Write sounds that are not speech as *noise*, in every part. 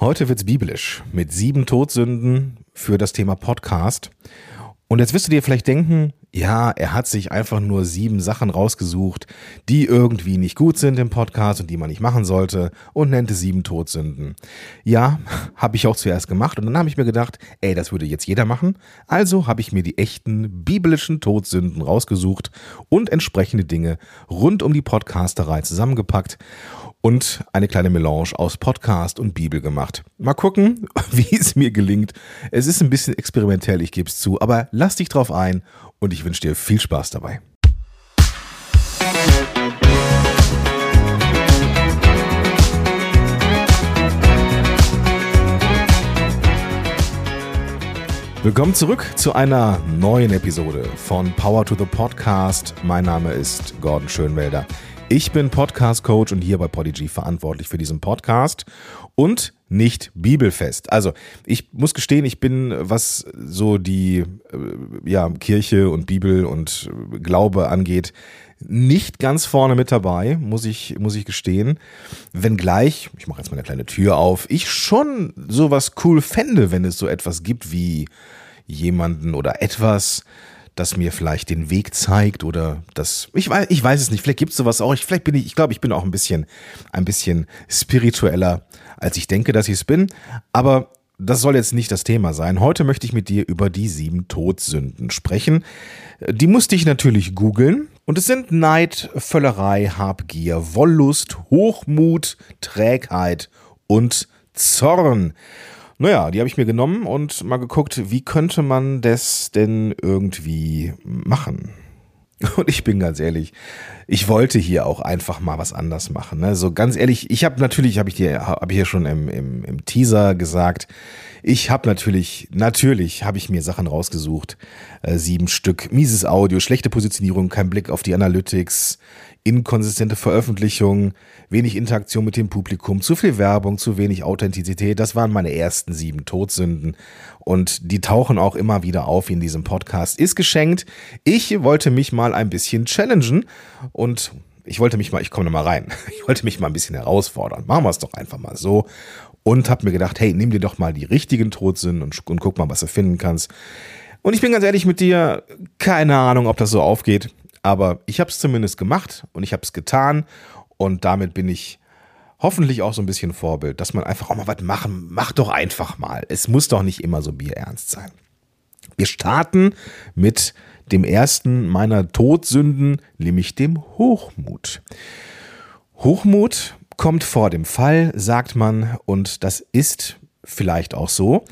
Heute wird's biblisch mit sieben Todsünden für das Thema Podcast. Und jetzt wirst du dir vielleicht denken, ja, er hat sich einfach nur sieben Sachen rausgesucht, die irgendwie nicht gut sind im Podcast und die man nicht machen sollte und nennt es sieben Todsünden. Ja, *laughs* habe ich auch zuerst gemacht und dann habe ich mir gedacht, ey, das würde jetzt jeder machen. Also habe ich mir die echten biblischen Todsünden rausgesucht und entsprechende Dinge rund um die Podcasterei zusammengepackt und eine kleine Melange aus Podcast und Bibel gemacht. Mal gucken, *laughs* wie es mir gelingt. Es ist ein bisschen experimentell, ich gebe es zu, aber lass dich drauf ein und ich wünsche dir viel Spaß dabei. Willkommen zurück zu einer neuen Episode von Power to the Podcast. Mein Name ist Gordon Schönwelder. Ich bin Podcast-Coach und hier bei Podigy verantwortlich für diesen Podcast und nicht bibelfest. Also ich muss gestehen, ich bin, was so die äh, ja, Kirche und Bibel und Glaube angeht, nicht ganz vorne mit dabei, muss ich, muss ich gestehen. Wenngleich, ich mache jetzt mal eine kleine Tür auf, ich schon sowas cool fände, wenn es so etwas gibt wie jemanden oder etwas, das mir vielleicht den Weg zeigt oder das, ich weiß, ich weiß es nicht, vielleicht gibt es sowas auch. Ich, vielleicht bin ich, ich glaube, ich bin auch ein bisschen, ein bisschen spiritueller, als ich denke, dass ich es bin. Aber das soll jetzt nicht das Thema sein. Heute möchte ich mit dir über die sieben Todsünden sprechen. Die musste ich natürlich googeln. Und es sind Neid, Völlerei, Habgier, Wollust, Hochmut, Trägheit und Zorn. Naja, die habe ich mir genommen und mal geguckt, wie könnte man das denn irgendwie machen? *laughs* Und ich bin ganz ehrlich, ich wollte hier auch einfach mal was anders machen. Ne? So ganz ehrlich, ich habe natürlich, habe ich dir, habe ich ja schon im, im, im Teaser gesagt, ich habe natürlich, natürlich habe ich mir Sachen rausgesucht, äh, sieben Stück, mieses Audio, schlechte Positionierung, kein Blick auf die Analytics, inkonsistente Veröffentlichung, wenig Interaktion mit dem Publikum, zu viel Werbung, zu wenig Authentizität. Das waren meine ersten sieben Todsünden und die tauchen auch immer wieder auf in diesem Podcast. Ist geschenkt. Ich wollte mich mal ein bisschen challengen und ich wollte mich mal, ich komme mal rein, *laughs* ich wollte mich mal ein bisschen herausfordern. Machen wir es doch einfach mal so und habe mir gedacht, hey, nimm dir doch mal die richtigen Todsünden und, und guck mal, was du finden kannst. Und ich bin ganz ehrlich mit dir, keine Ahnung, ob das so aufgeht. Aber ich habe es zumindest gemacht und ich habe es getan und damit bin ich hoffentlich auch so ein bisschen Vorbild, dass man einfach auch mal was machen, mach doch einfach mal. Es muss doch nicht immer so bierernst sein. Wir starten mit dem ersten meiner Todsünden, nämlich dem Hochmut. Hochmut kommt vor dem Fall, sagt man, und das ist vielleicht auch so.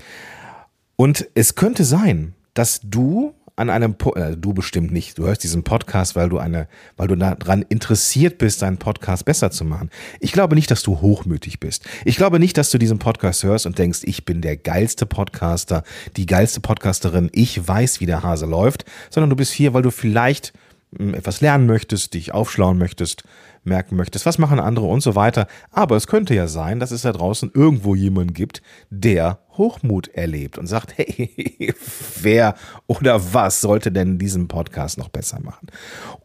Und es könnte sein, dass du an einem, po äh, du bestimmt nicht, du hörst diesen Podcast, weil du eine, weil du daran interessiert bist, deinen Podcast besser zu machen. Ich glaube nicht, dass du hochmütig bist. Ich glaube nicht, dass du diesen Podcast hörst und denkst, ich bin der geilste Podcaster, die geilste Podcasterin, ich weiß, wie der Hase läuft, sondern du bist hier, weil du vielleicht hm, etwas lernen möchtest, dich aufschlauen möchtest, merken möchtest, was machen andere und so weiter. Aber es könnte ja sein, dass es da draußen irgendwo jemanden gibt, der Hochmut erlebt und sagt, *laughs* hey, wer oder was sollte denn diesen Podcast noch besser machen?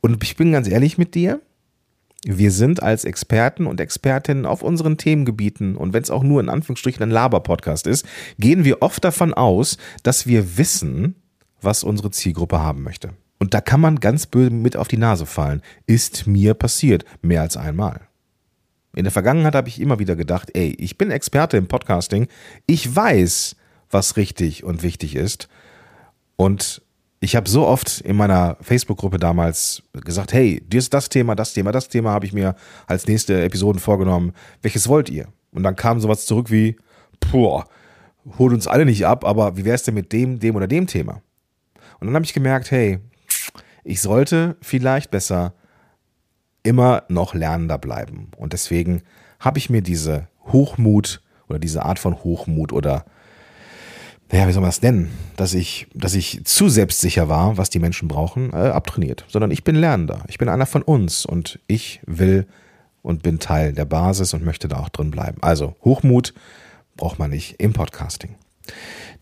Und ich bin ganz ehrlich mit dir, wir sind als Experten und Expertinnen auf unseren Themengebieten und wenn es auch nur in Anführungsstrichen ein Laber-Podcast ist, gehen wir oft davon aus, dass wir wissen, was unsere Zielgruppe haben möchte. Und da kann man ganz böse mit auf die Nase fallen. Ist mir passiert, mehr als einmal. In der Vergangenheit habe ich immer wieder gedacht, ey, ich bin Experte im Podcasting, ich weiß, was richtig und wichtig ist. Und ich habe so oft in meiner Facebook-Gruppe damals gesagt, hey, dir ist das Thema, das Thema, das Thema habe ich mir als nächste Episoden vorgenommen. Welches wollt ihr? Und dann kam sowas zurück wie, boah, holt uns alle nicht ab, aber wie wäre es denn mit dem, dem oder dem Thema? Und dann habe ich gemerkt, hey, ich sollte vielleicht besser immer noch lernender bleiben. Und deswegen habe ich mir diese Hochmut oder diese Art von Hochmut oder naja, wie soll man das nennen, dass ich, dass ich zu selbstsicher war, was die Menschen brauchen, äh, abtrainiert. Sondern ich bin Lernender. Ich bin einer von uns und ich will und bin Teil der Basis und möchte da auch drin bleiben. Also Hochmut braucht man nicht im Podcasting.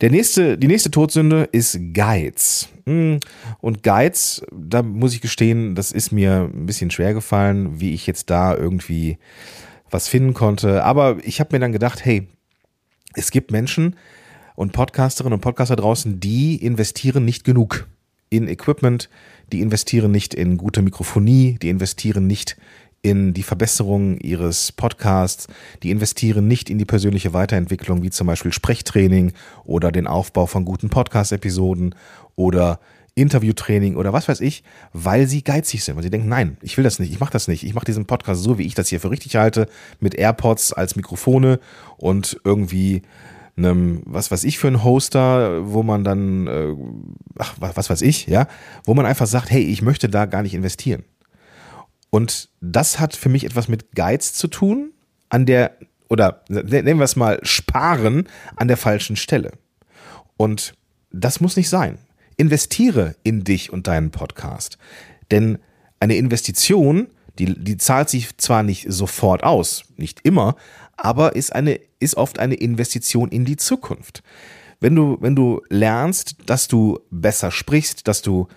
Der nächste, die nächste Todsünde ist Geiz. Hm, und Geiz, da muss ich gestehen, das ist mir ein bisschen schwer gefallen, wie ich jetzt da irgendwie was finden konnte. Aber ich habe mir dann gedacht, hey, Es gibt Menschen und Podcasterinnen und Podcaster draußen, die investieren nicht genug in Equipment, die investieren nicht in gute Mikrofonie, die investieren nicht in die Verbesserung ihres Podcasts, die investieren nicht in die persönliche Weiterentwicklung, wie zum Beispiel Sprechtraining oder den Aufbau von guten Podcast-Episoden oder Interviewtraining oder was weiß ich, weil sie geizig sind, weil sie denken, nein, ich will das nicht, ich mache das nicht, ich mache diesen Podcast so, wie ich das hier für richtig halte, mit AirPods als Mikrofone und irgendwie einem, was weiß ich für ein Hoster, wo man dann, äh, ach, was weiß ich, ja, wo man einfach sagt, hey, ich möchte da gar nicht investieren. Und das hat für mich etwas mit Geiz zu tun, an der, oder nennen wir es mal, sparen an der falschen Stelle. Und das muss nicht sein. Investiere in dich und deinen Podcast. Denn eine Investition, die, die zahlt sich zwar nicht sofort aus, nicht immer, aber ist, eine, ist oft eine Investition in die Zukunft. Wenn du, wenn du lernst, dass du besser sprichst, dass du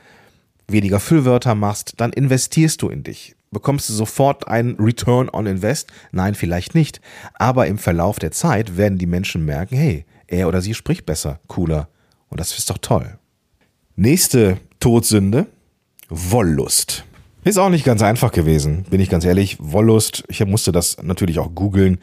weniger Füllwörter machst, dann investierst du in dich. Bekommst du sofort einen Return on Invest? Nein, vielleicht nicht. Aber im Verlauf der Zeit werden die Menschen merken, hey, er oder sie spricht besser, cooler. Und das ist doch toll. Nächste Todsünde, Wollust. Ist auch nicht ganz einfach gewesen, bin ich ganz ehrlich. Wollust, ich musste das natürlich auch googeln,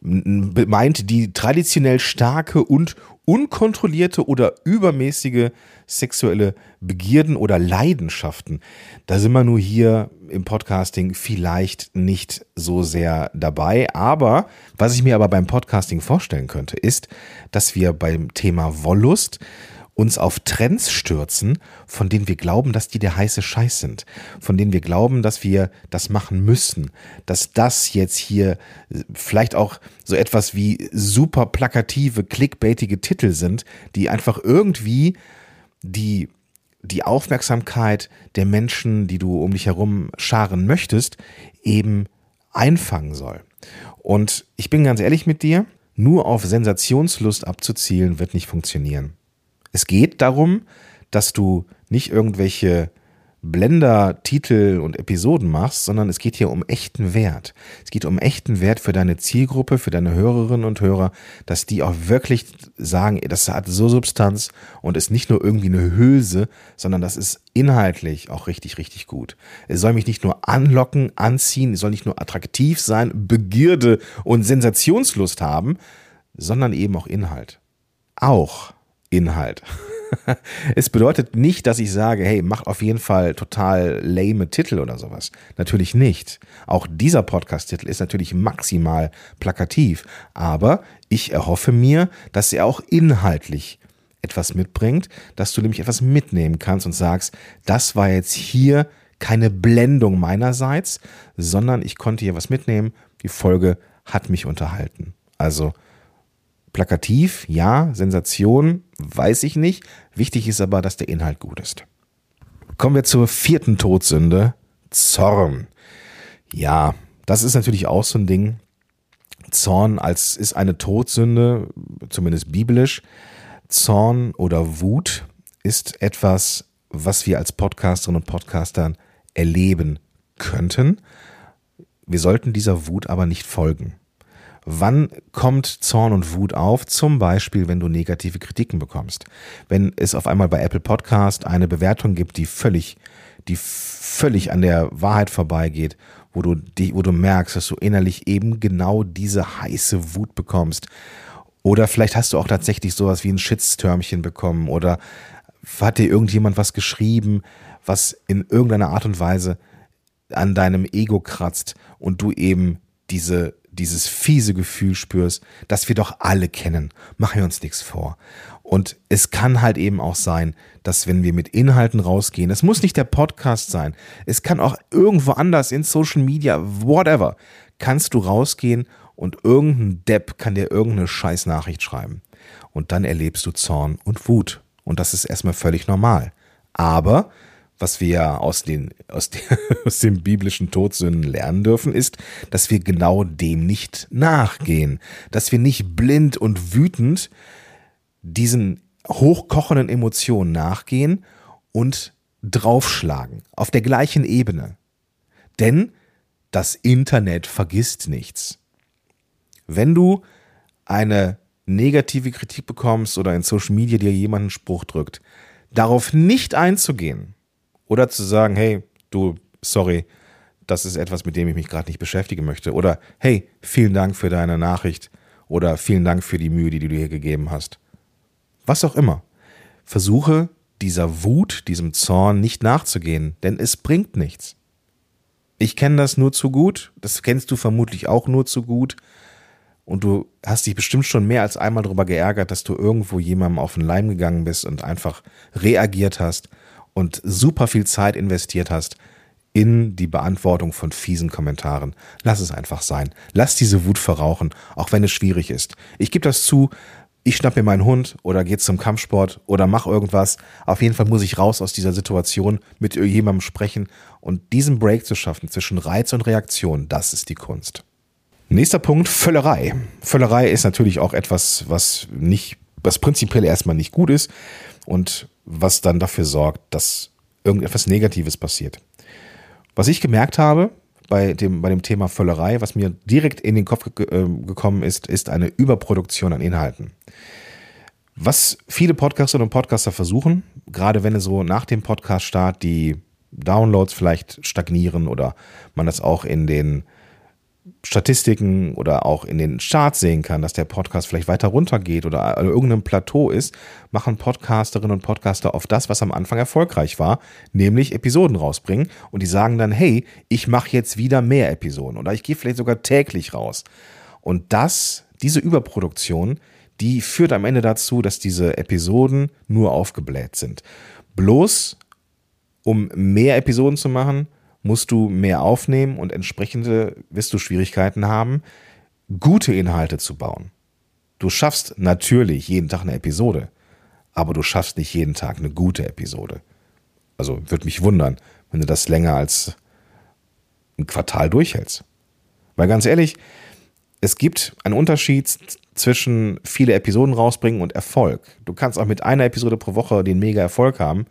meint die traditionell starke und unkontrollierte oder übermäßige sexuelle Begierden oder Leidenschaften. Da sind wir nur hier im Podcasting vielleicht nicht so sehr dabei. Aber was ich mir aber beim Podcasting vorstellen könnte, ist, dass wir beim Thema Wollust uns auf Trends stürzen, von denen wir glauben, dass die der heiße Scheiß sind, von denen wir glauben, dass wir das machen müssen, dass das jetzt hier vielleicht auch so etwas wie super plakative, clickbaitige Titel sind, die einfach irgendwie die die Aufmerksamkeit der Menschen, die du um dich herum scharen möchtest, eben einfangen soll. Und ich bin ganz ehrlich mit dir, nur auf Sensationslust abzuzielen wird nicht funktionieren. Es geht darum, dass du nicht irgendwelche Blender-Titel und Episoden machst, sondern es geht hier um echten Wert. Es geht um echten Wert für deine Zielgruppe, für deine Hörerinnen und Hörer, dass die auch wirklich sagen, das hat so Substanz und ist nicht nur irgendwie eine Hülse, sondern das ist inhaltlich auch richtig, richtig gut. Es soll mich nicht nur anlocken, anziehen, es soll nicht nur attraktiv sein, Begierde und Sensationslust haben, sondern eben auch Inhalt. Auch Inhalt. *laughs* es bedeutet nicht, dass ich sage, hey, mach auf jeden Fall total lame Titel oder sowas. Natürlich nicht. Auch dieser Podcast-Titel ist natürlich maximal plakativ. Aber ich erhoffe mir, dass er auch inhaltlich etwas mitbringt, dass du nämlich etwas mitnehmen kannst und sagst, das war jetzt hier keine Blendung meinerseits, sondern ich konnte hier was mitnehmen. Die Folge hat mich unterhalten. Also Plakativ, ja, Sensation, weiß ich nicht. Wichtig ist aber, dass der Inhalt gut ist. Kommen wir zur vierten Todsünde, Zorn. Ja, das ist natürlich auch so ein Ding. Zorn als ist eine Todsünde, zumindest biblisch. Zorn oder Wut ist etwas, was wir als Podcasterinnen und Podcastern erleben könnten. Wir sollten dieser Wut aber nicht folgen. Wann kommt Zorn und Wut auf? Zum Beispiel, wenn du negative Kritiken bekommst. Wenn es auf einmal bei Apple Podcast eine Bewertung gibt, die völlig, die völlig an der Wahrheit vorbeigeht, wo du, wo du merkst, dass du innerlich eben genau diese heiße Wut bekommst. Oder vielleicht hast du auch tatsächlich sowas wie ein Shitstürmchen bekommen oder hat dir irgendjemand was geschrieben, was in irgendeiner Art und Weise an deinem Ego kratzt und du eben diese dieses fiese Gefühl spürst, das wir doch alle kennen. Machen wir uns nichts vor. Und es kann halt eben auch sein, dass wenn wir mit Inhalten rausgehen, es muss nicht der Podcast sein, es kann auch irgendwo anders in Social Media, whatever, kannst du rausgehen und irgendein Depp kann dir irgendeine Scheißnachricht schreiben. Und dann erlebst du Zorn und Wut. Und das ist erstmal völlig normal. Aber was wir aus den, aus, den, *laughs* aus den biblischen Todsünden lernen dürfen, ist, dass wir genau dem nicht nachgehen. Dass wir nicht blind und wütend diesen hochkochenden Emotionen nachgehen und draufschlagen. Auf der gleichen Ebene. Denn das Internet vergisst nichts. Wenn du eine negative Kritik bekommst oder in Social Media dir jemand einen Spruch drückt, darauf nicht einzugehen oder zu sagen, hey, du, sorry, das ist etwas, mit dem ich mich gerade nicht beschäftigen möchte. Oder hey, vielen Dank für deine Nachricht oder vielen Dank für die Mühe, die du dir gegeben hast. Was auch immer. Versuche dieser Wut, diesem Zorn nicht nachzugehen, denn es bringt nichts. Ich kenne das nur zu gut, das kennst du vermutlich auch nur zu gut. Und du hast dich bestimmt schon mehr als einmal darüber geärgert, dass du irgendwo jemandem auf den Leim gegangen bist und einfach reagiert hast und super viel Zeit investiert hast in die Beantwortung von fiesen Kommentaren. Lass es einfach sein. Lass diese Wut verrauchen, auch wenn es schwierig ist. Ich gebe das zu, ich schnapp mir meinen Hund oder gehe zum Kampfsport oder mach irgendwas. Auf jeden Fall muss ich raus aus dieser Situation, mit jemandem sprechen und diesen Break zu schaffen zwischen Reiz und Reaktion, das ist die Kunst. Nächster Punkt, Völlerei. Völlerei ist natürlich auch etwas, was nicht, was prinzipiell erstmal nicht gut ist und was dann dafür sorgt, dass irgendetwas Negatives passiert. Was ich gemerkt habe, bei dem, bei dem Thema Völlerei, was mir direkt in den Kopf ge äh, gekommen ist, ist eine Überproduktion an Inhalten. Was viele Podcasterinnen und Podcaster versuchen, gerade wenn es so nach dem Podcast-Start die Downloads vielleicht stagnieren oder man das auch in den Statistiken oder auch in den Charts sehen kann, dass der Podcast vielleicht weiter runtergeht oder an irgendeinem Plateau ist, machen Podcasterinnen und Podcaster auf das, was am Anfang erfolgreich war, nämlich Episoden rausbringen und die sagen dann, hey, ich mache jetzt wieder mehr Episoden oder ich gehe vielleicht sogar täglich raus. Und das, diese Überproduktion, die führt am Ende dazu, dass diese Episoden nur aufgebläht sind. Bloß um mehr Episoden zu machen, musst du mehr aufnehmen und entsprechende wirst du Schwierigkeiten haben, gute Inhalte zu bauen. Du schaffst natürlich jeden Tag eine Episode, aber du schaffst nicht jeden Tag eine gute Episode. Also würde mich wundern, wenn du das länger als ein Quartal durchhältst. Weil ganz ehrlich, es gibt einen Unterschied zwischen viele Episoden rausbringen und Erfolg. Du kannst auch mit einer Episode pro Woche den mega Erfolg haben,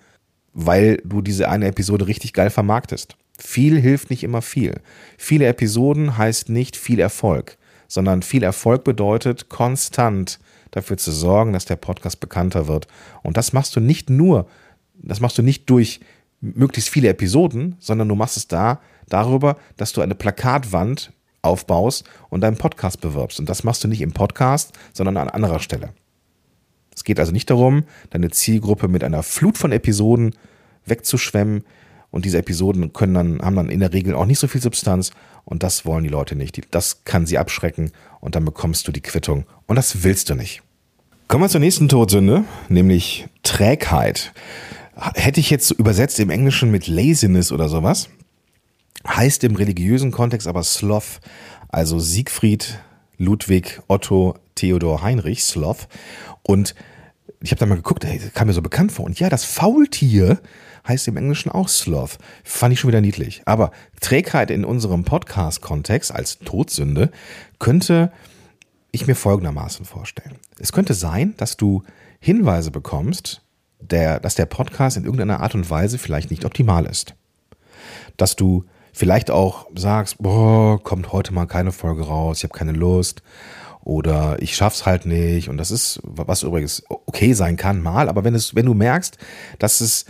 weil du diese eine Episode richtig geil vermarktest. Viel hilft nicht immer viel. Viele Episoden heißt nicht viel Erfolg, sondern viel Erfolg bedeutet konstant dafür zu sorgen, dass der Podcast bekannter wird. Und das machst du nicht nur, das machst du nicht durch möglichst viele Episoden, sondern du machst es da darüber, dass du eine Plakatwand aufbaust und deinen Podcast bewirbst. Und das machst du nicht im Podcast, sondern an anderer Stelle. Es geht also nicht darum, deine Zielgruppe mit einer Flut von Episoden wegzuschwemmen, und diese Episoden können dann, haben dann in der Regel auch nicht so viel Substanz und das wollen die Leute nicht. Das kann sie abschrecken und dann bekommst du die Quittung und das willst du nicht. Kommen wir zur nächsten Todsünde, nämlich Trägheit. Hätte ich jetzt übersetzt im Englischen mit Laziness oder sowas, heißt im religiösen Kontext aber Sloth, also Siegfried, Ludwig, Otto, Theodor Heinrich, Sloth. Und ich habe da mal geguckt, das kam mir so bekannt vor. Und ja, das Faultier heißt im Englischen auch Sloth. Fand ich schon wieder niedlich. Aber Trägheit in unserem Podcast-Kontext als Todsünde könnte ich mir folgendermaßen vorstellen. Es könnte sein, dass du Hinweise bekommst, der, dass der Podcast in irgendeiner Art und Weise vielleicht nicht optimal ist. Dass du vielleicht auch sagst, boah, kommt heute mal keine Folge raus, ich habe keine Lust oder ich schaff's halt nicht und das ist was übrigens okay sein kann mal, aber wenn es wenn du merkst, dass es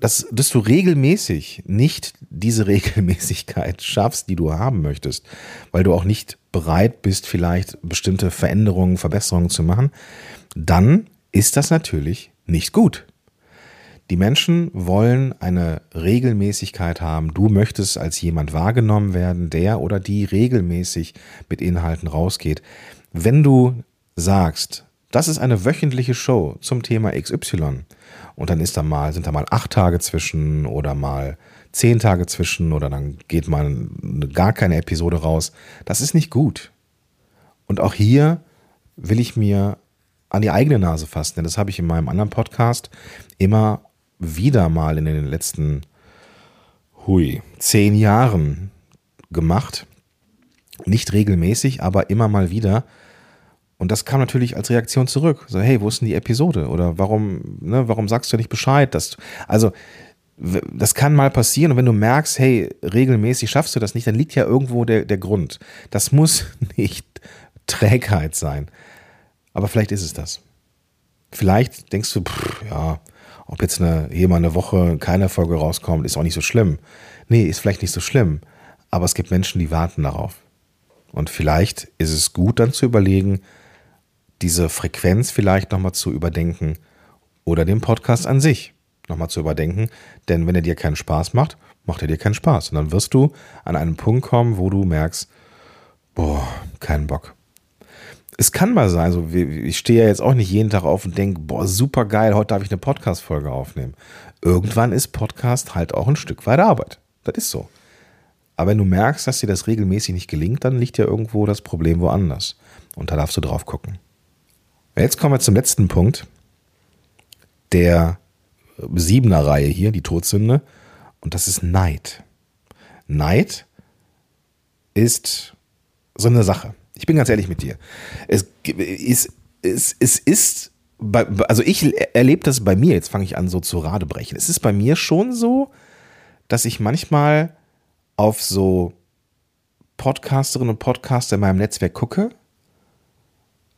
dass, dass du regelmäßig nicht diese *laughs* Regelmäßigkeit schaffst, die du haben möchtest, weil du auch nicht bereit bist, vielleicht bestimmte Veränderungen, Verbesserungen zu machen, dann ist das natürlich nicht gut. Die Menschen wollen eine Regelmäßigkeit haben. Du möchtest als jemand wahrgenommen werden, der oder die regelmäßig mit Inhalten rausgeht. Wenn du sagst, das ist eine wöchentliche Show zum Thema XY, und dann ist da mal, sind da mal acht Tage zwischen oder mal zehn Tage zwischen oder dann geht mal gar keine Episode raus. Das ist nicht gut. Und auch hier will ich mir an die eigene Nase fassen, denn das habe ich in meinem anderen Podcast immer wieder mal in den letzten, hui, zehn Jahren gemacht. Nicht regelmäßig, aber immer mal wieder. Und das kam natürlich als Reaktion zurück. So, hey, wo ist denn die Episode? Oder warum, ne, warum sagst du nicht Bescheid? Dass, also, das kann mal passieren. Und wenn du merkst, hey, regelmäßig schaffst du das nicht, dann liegt ja irgendwo der, der Grund. Das muss *laughs* nicht Trägheit sein. Aber vielleicht ist es das. Vielleicht denkst du, pff, ja, ob jetzt eine, hier mal eine Woche keine Folge rauskommt, ist auch nicht so schlimm. Nee, ist vielleicht nicht so schlimm. Aber es gibt Menschen, die warten darauf. Und vielleicht ist es gut, dann zu überlegen, diese Frequenz vielleicht nochmal zu überdenken oder den Podcast an sich nochmal zu überdenken. Denn wenn er dir keinen Spaß macht, macht er dir keinen Spaß. Und dann wirst du an einen Punkt kommen, wo du merkst, boah, keinen Bock. Es kann mal sein, so ich stehe ja jetzt auch nicht jeden Tag auf und denke, boah, super geil, heute darf ich eine Podcast-Folge aufnehmen. Irgendwann ist Podcast halt auch ein Stück weit Arbeit. Das ist so. Aber wenn du merkst, dass dir das regelmäßig nicht gelingt, dann liegt ja irgendwo das Problem woanders. Und da darfst du drauf gucken. Jetzt kommen wir zum letzten Punkt der siebener Reihe hier, die Todsünde. Und das ist Neid. Neid ist so eine Sache. Ich bin ganz ehrlich mit dir. Es ist, es, es ist also ich erlebe das bei mir, jetzt fange ich an so zu Radebrechen. Es ist bei mir schon so, dass ich manchmal auf so Podcasterinnen und Podcaster in meinem Netzwerk gucke,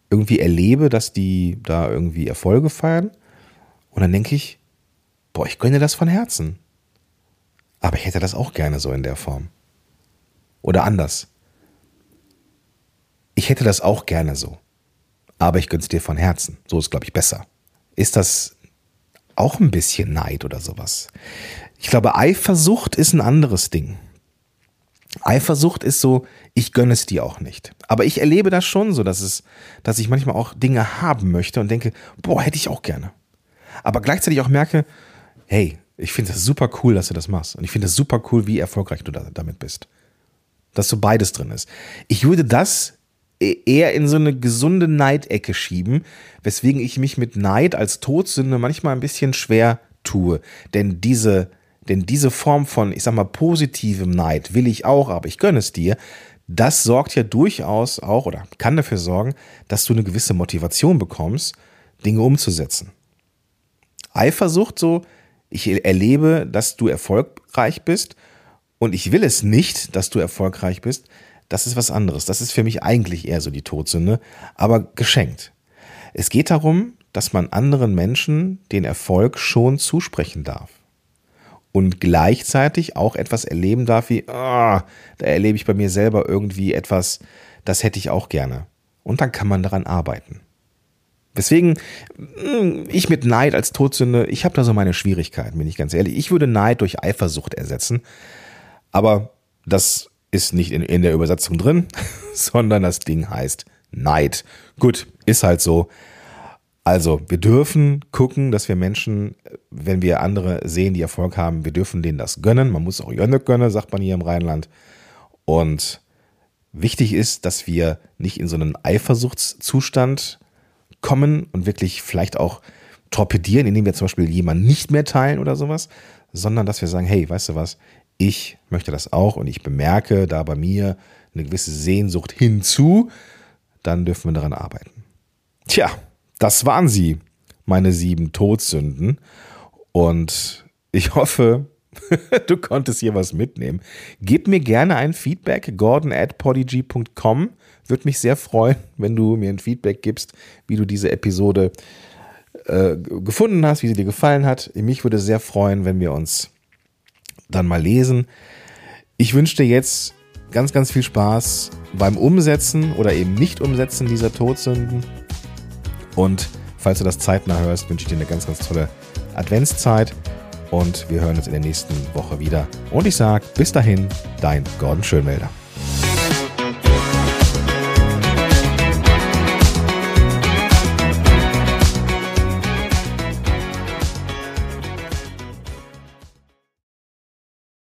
irgendwie erlebe, dass die da irgendwie Erfolge feiern und dann denke ich, boah, ich gönne das von Herzen. Aber ich hätte das auch gerne so in der Form. Oder anders. Ich hätte das auch gerne so. Aber ich gönn's dir von Herzen. So ist, glaube ich, besser. Ist das auch ein bisschen Neid oder sowas? Ich glaube, Eifersucht ist ein anderes Ding. Eifersucht ist so, ich gönne es dir auch nicht. Aber ich erlebe das schon so, dass es, dass ich manchmal auch Dinge haben möchte und denke, boah, hätte ich auch gerne. Aber gleichzeitig auch merke, hey, ich finde das super cool, dass du das machst. Und ich finde es super cool, wie erfolgreich du da, damit bist. Dass so beides drin ist. Ich würde das eher in so eine gesunde Neidecke schieben, weswegen ich mich mit Neid als Todsünde manchmal ein bisschen schwer tue. Denn diese, denn diese Form von, ich sag mal, positivem Neid will ich auch, aber ich gönne es dir. Das sorgt ja durchaus auch oder kann dafür sorgen, dass du eine gewisse Motivation bekommst, Dinge umzusetzen. Eifersucht so, ich erlebe, dass du erfolgreich bist und ich will es nicht, dass du erfolgreich bist, das ist was anderes. Das ist für mich eigentlich eher so die Todsünde, aber geschenkt. Es geht darum, dass man anderen Menschen den Erfolg schon zusprechen darf. Und gleichzeitig auch etwas erleben darf wie, oh, da erlebe ich bei mir selber irgendwie etwas, das hätte ich auch gerne. Und dann kann man daran arbeiten. Deswegen, hm, ich mit Neid als Todsünde, ich habe da so meine Schwierigkeiten, bin ich ganz ehrlich. Ich würde Neid durch Eifersucht ersetzen. Aber das ist nicht in, in der Übersetzung drin, *laughs* sondern das Ding heißt Neid. Gut, ist halt so. Also, wir dürfen gucken, dass wir Menschen, wenn wir andere sehen, die Erfolg haben, wir dürfen denen das gönnen. Man muss auch Jönne gönnen, sagt man hier im Rheinland. Und wichtig ist, dass wir nicht in so einen Eifersuchtszustand kommen und wirklich vielleicht auch torpedieren, indem wir zum Beispiel jemanden nicht mehr teilen oder sowas, sondern dass wir sagen, hey, weißt du was, ich möchte das auch und ich bemerke da bei mir eine gewisse Sehnsucht hinzu, dann dürfen wir daran arbeiten. Tja, das waren sie, meine sieben Todsünden. Und ich hoffe, *laughs* du konntest hier was mitnehmen. Gib mir gerne ein Feedback, gordon at podigy.com. Würde mich sehr freuen, wenn du mir ein Feedback gibst, wie du diese Episode äh, gefunden hast, wie sie dir gefallen hat. Mich würde sehr freuen, wenn wir uns dann mal lesen. Ich wünsche dir jetzt ganz, ganz viel Spaß beim Umsetzen oder eben nicht Umsetzen dieser Todsünden. Und falls du das zeitnah hörst, wünsche ich dir eine ganz, ganz tolle Adventszeit. Und wir hören uns in der nächsten Woche wieder. Und ich sage bis dahin, dein Gordon Schönmelder.